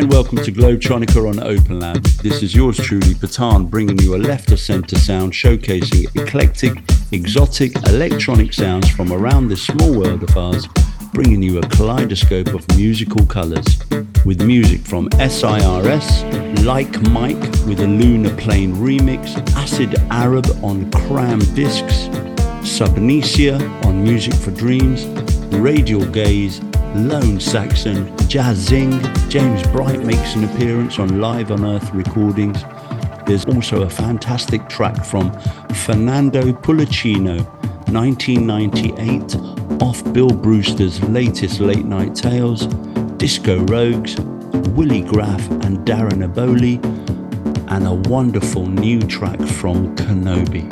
and welcome to Globetronica on Open Lab. This is yours truly, Pathaan, bringing you a left of centre sound showcasing eclectic, exotic, electronic sounds from around this small world of ours, bringing you a kaleidoscope of musical colours. With music from SIRS, Like Mike with a Lunar Plane remix, Acid Arab on Crammed Discs, Subnesia on Music for Dreams, Radial Gaze, Lone Saxon, Jazzing, James Bright makes an appearance on Live on Earth recordings. There's also a fantastic track from Fernando Pulicino, 1998, off Bill Brewster's latest Late Night Tales, Disco Rogues, Willie Graff and Darren Aboli, and a wonderful new track from Kenobi.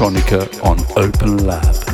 Globetronica on Open Lab.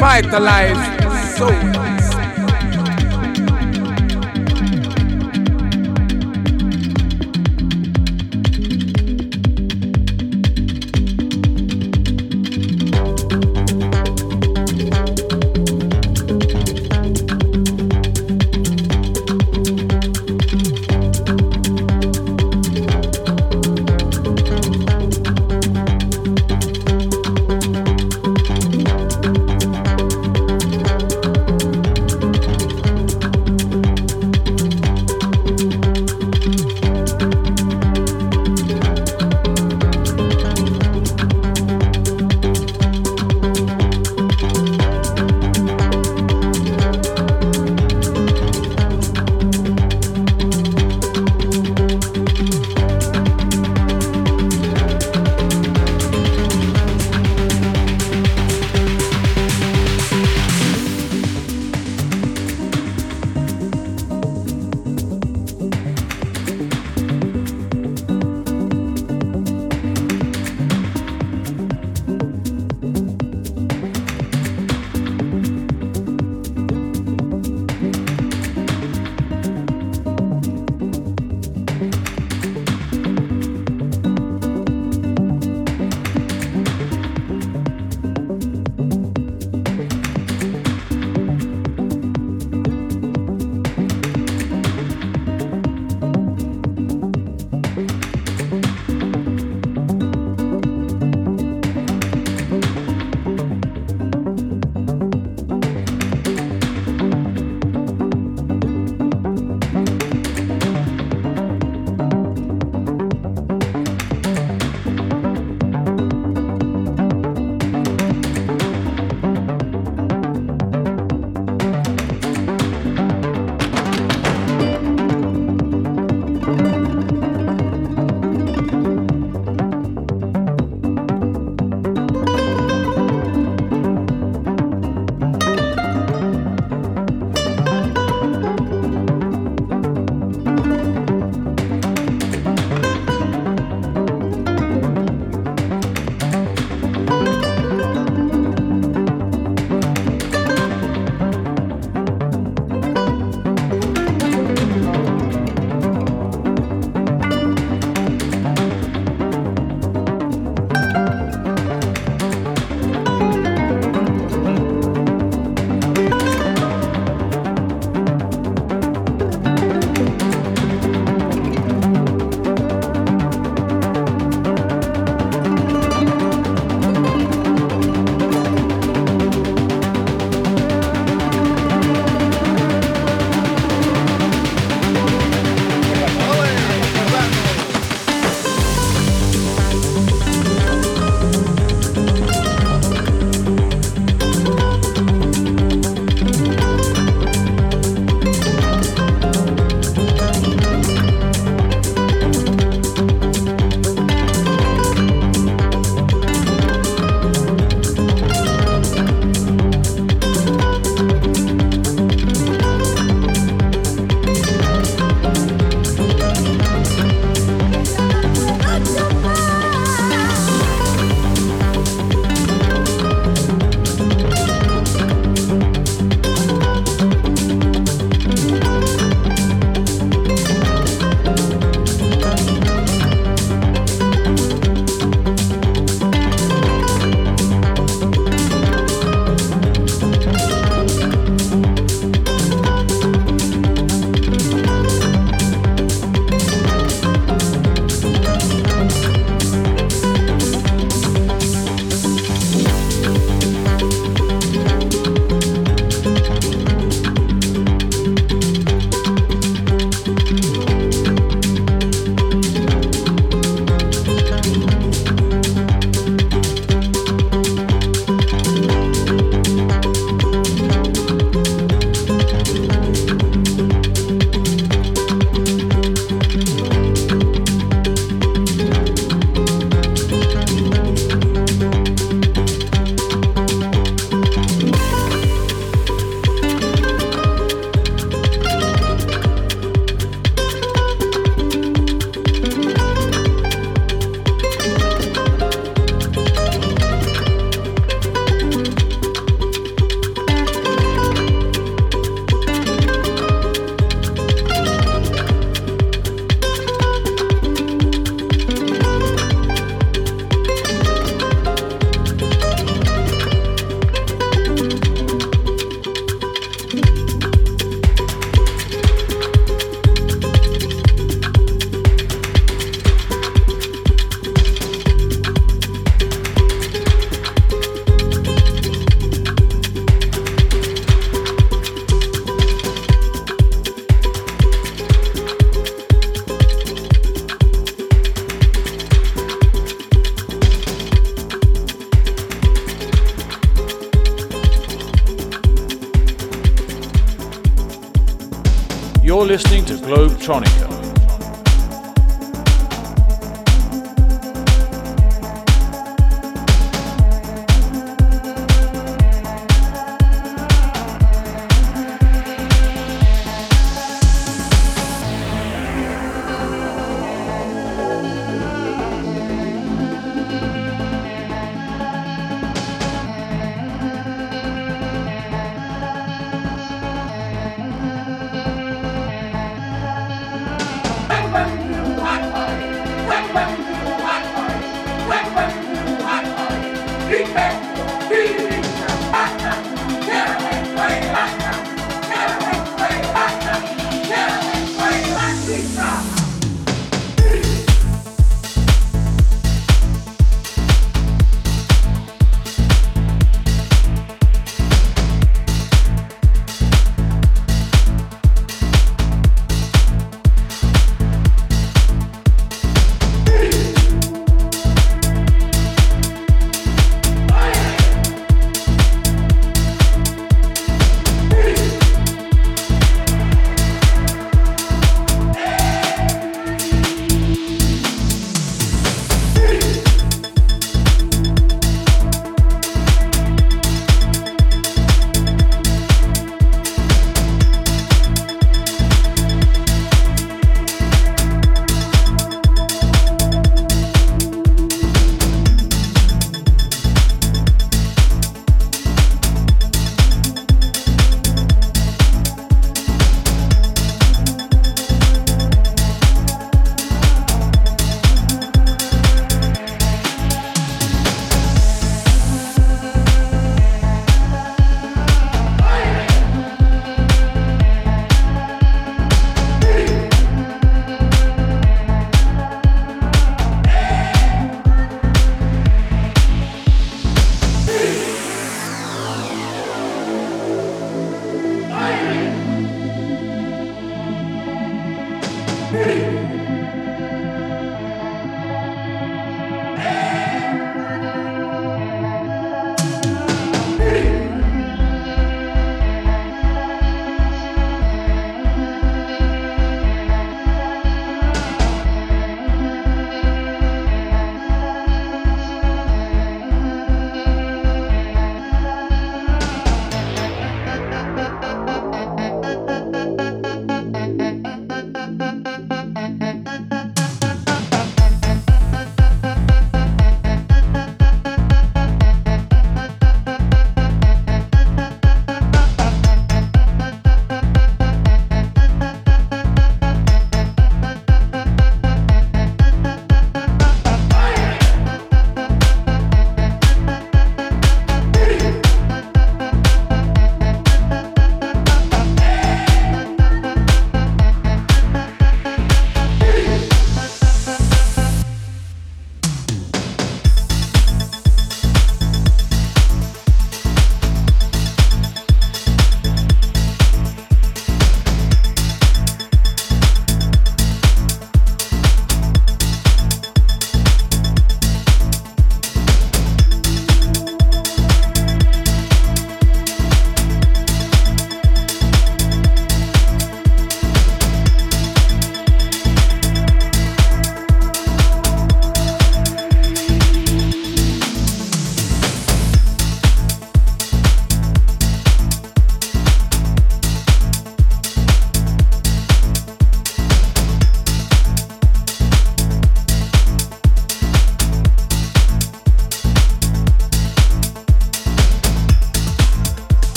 Revitalize soul.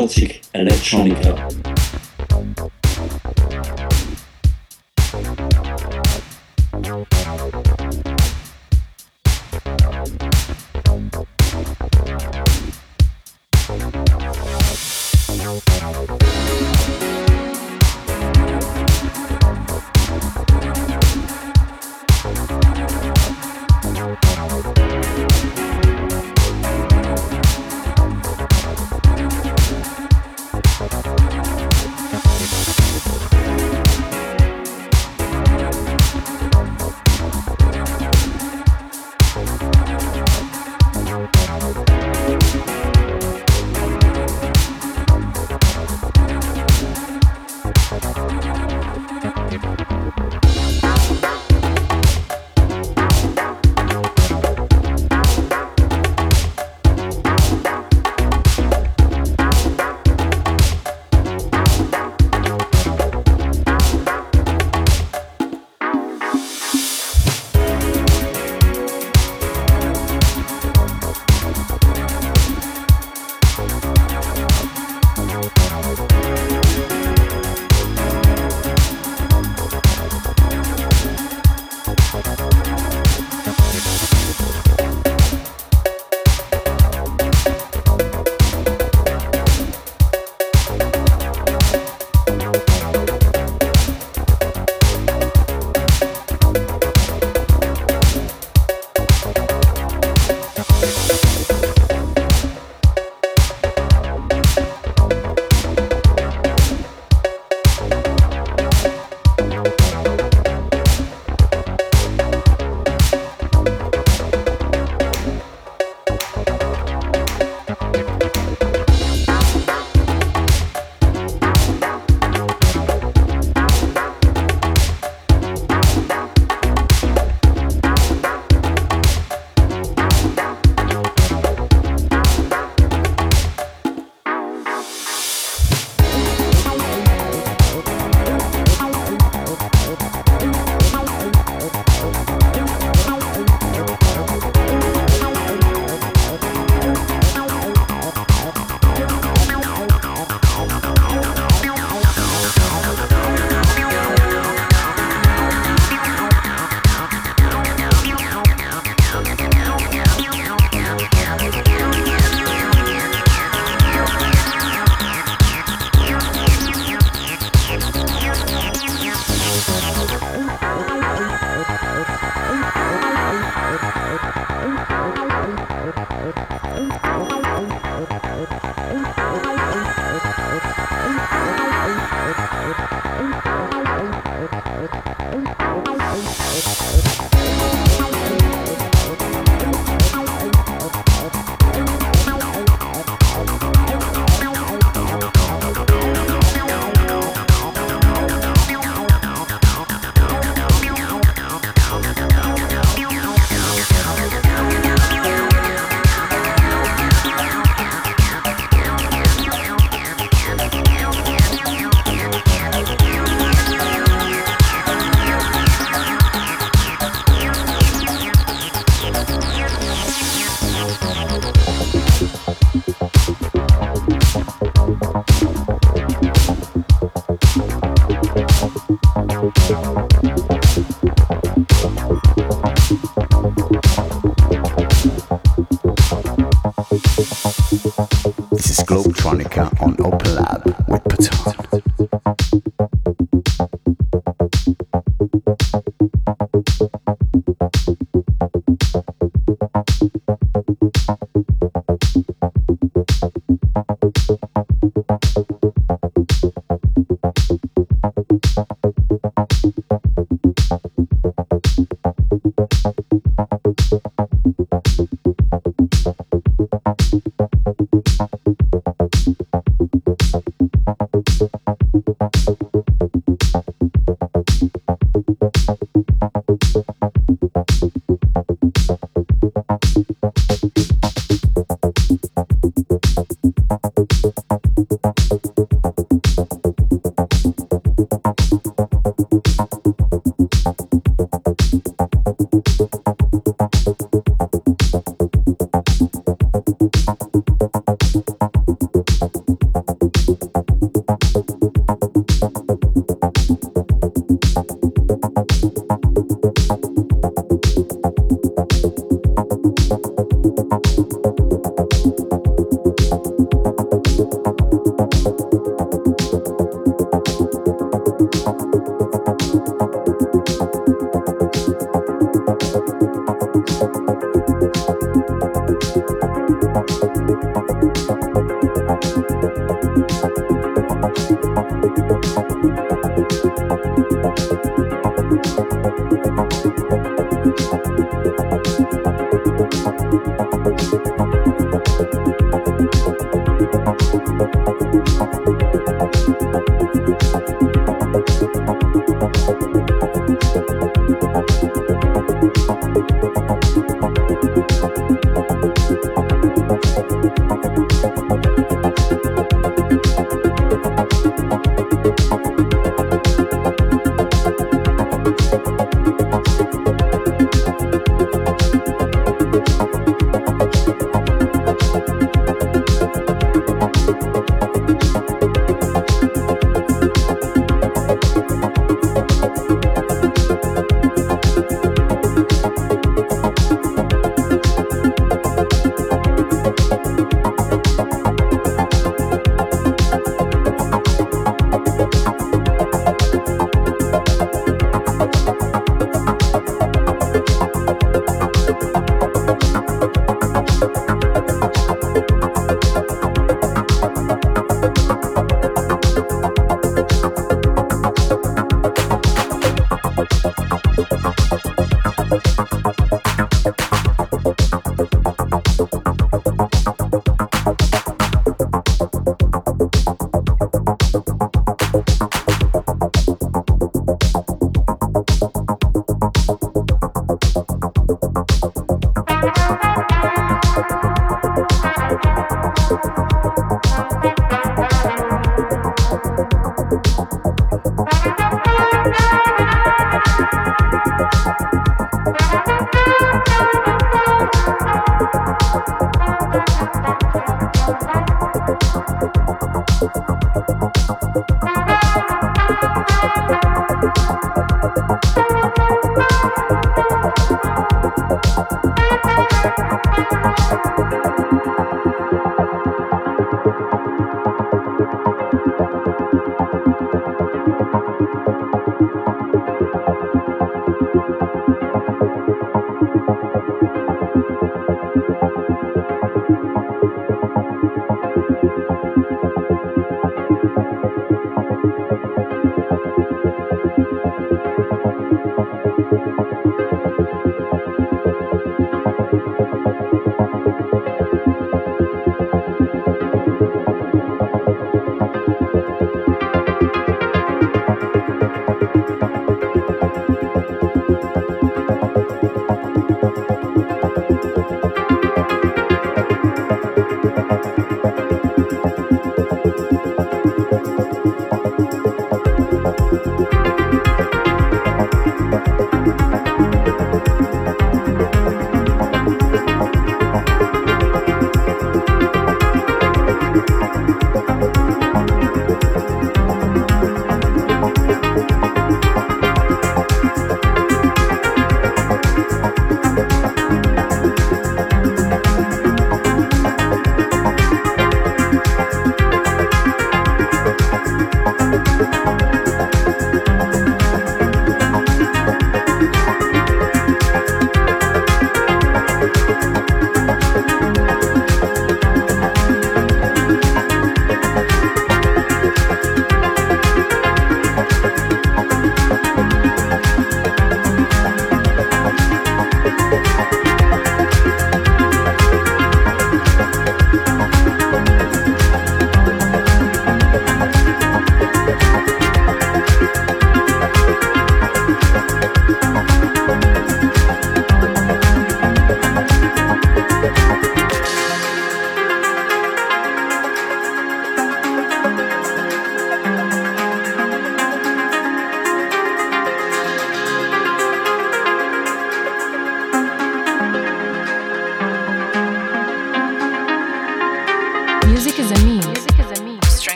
Eclectic, exotic electronica. Globetronica on OpenLab with Pathaan. Thank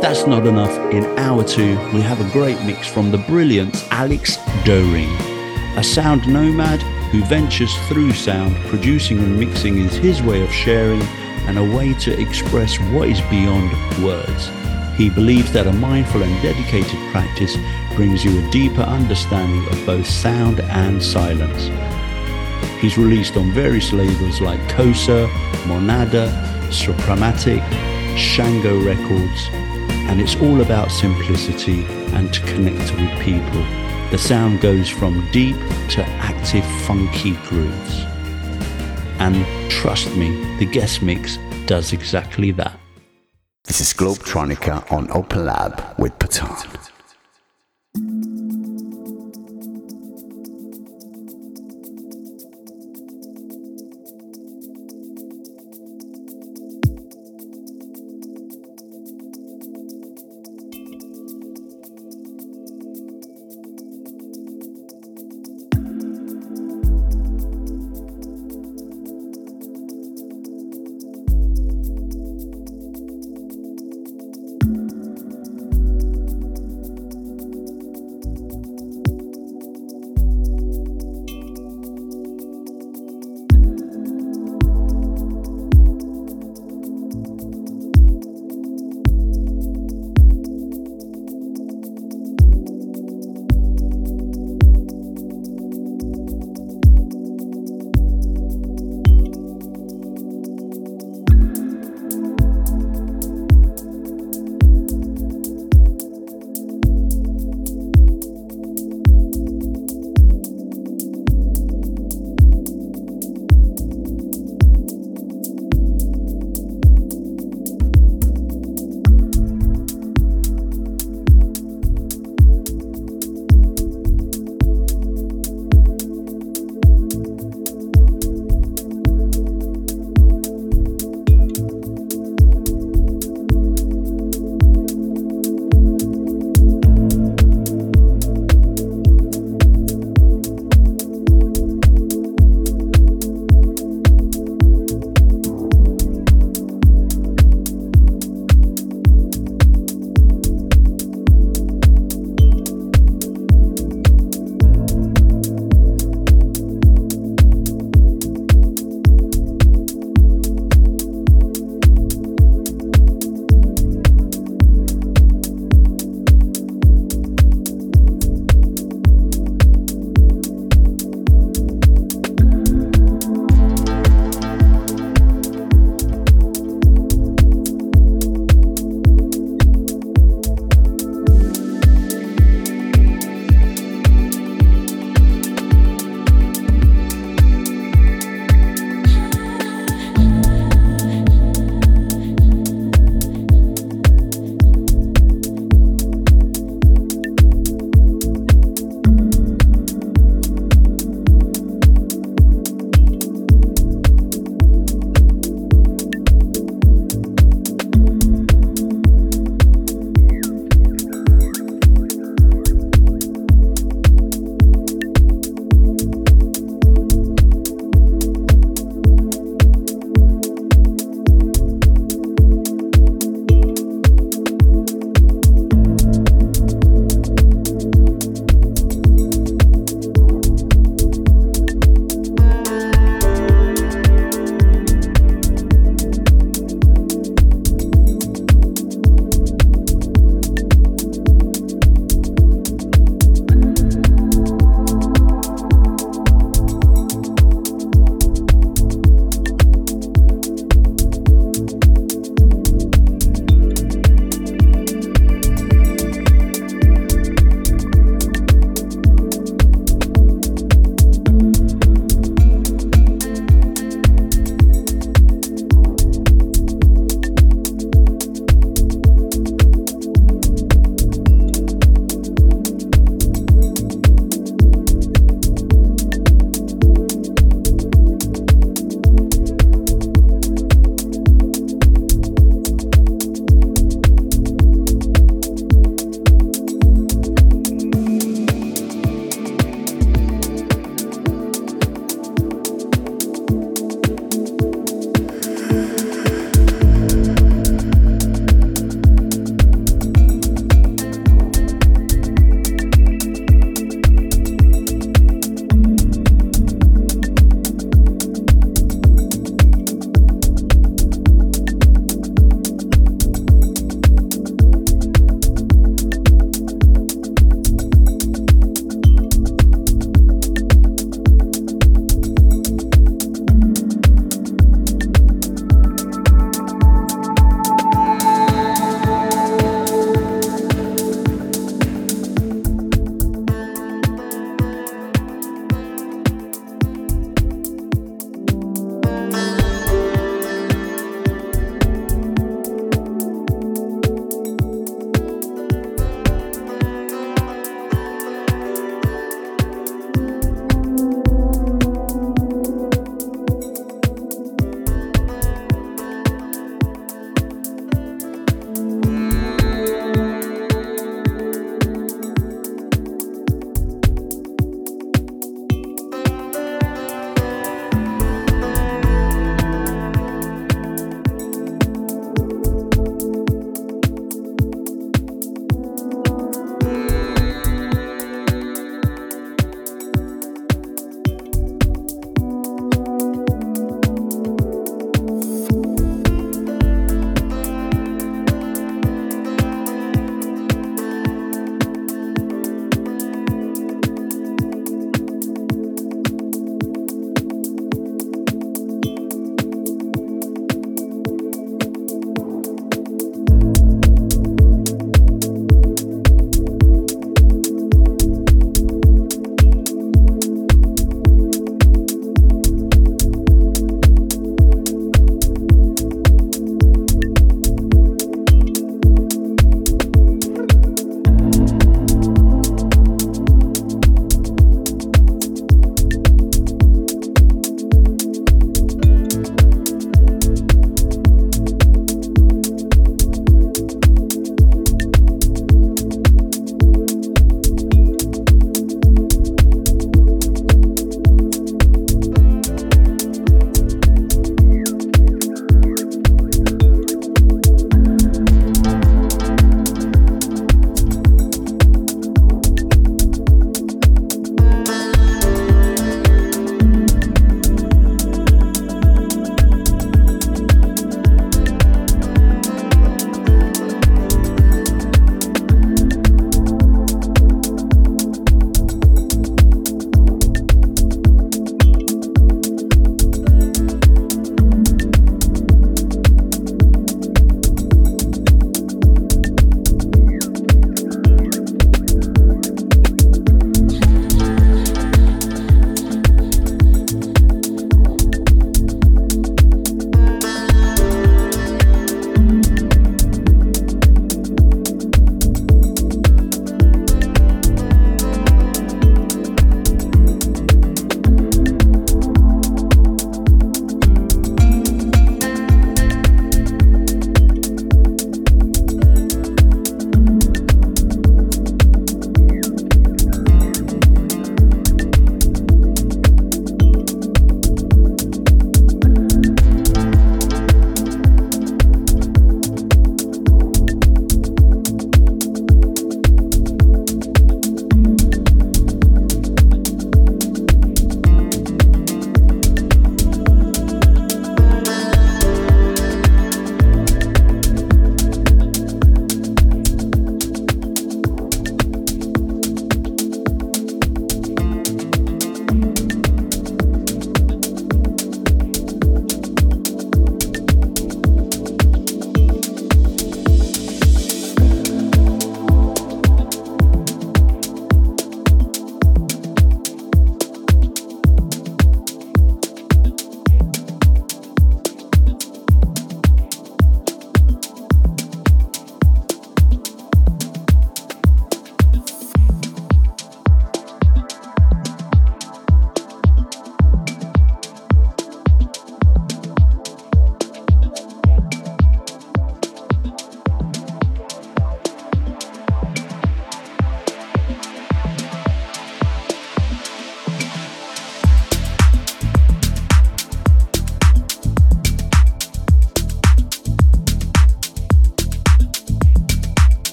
If that's not enough, in hour two, we have a great mix from the brilliant Alex Doering, a sound nomad who ventures through sound, producing and mixing is his way of sharing and a way to express what is beyond words. He believes that a mindful and dedicated practice brings you a deeper understanding of both sound and silence. He's released on various labels like Kosa, Monada, Suprematic, Shango Records, and it's all about simplicity and to connect with people. The sound goes from deep to active funky grooves. And trust me, the guest mix does exactly that. This is Globetronica on OpenLab with Pathaan.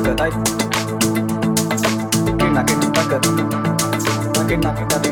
paket, ay. Kena kena paket, kena kena paket.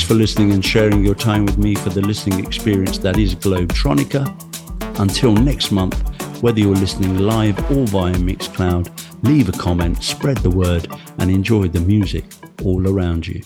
Thanks for listening and sharing your time with me for the listening experience that is Globetronica. Until next month, whether you're listening live or via Mixcloud, leave a comment, spread the word, and enjoy the music all around you.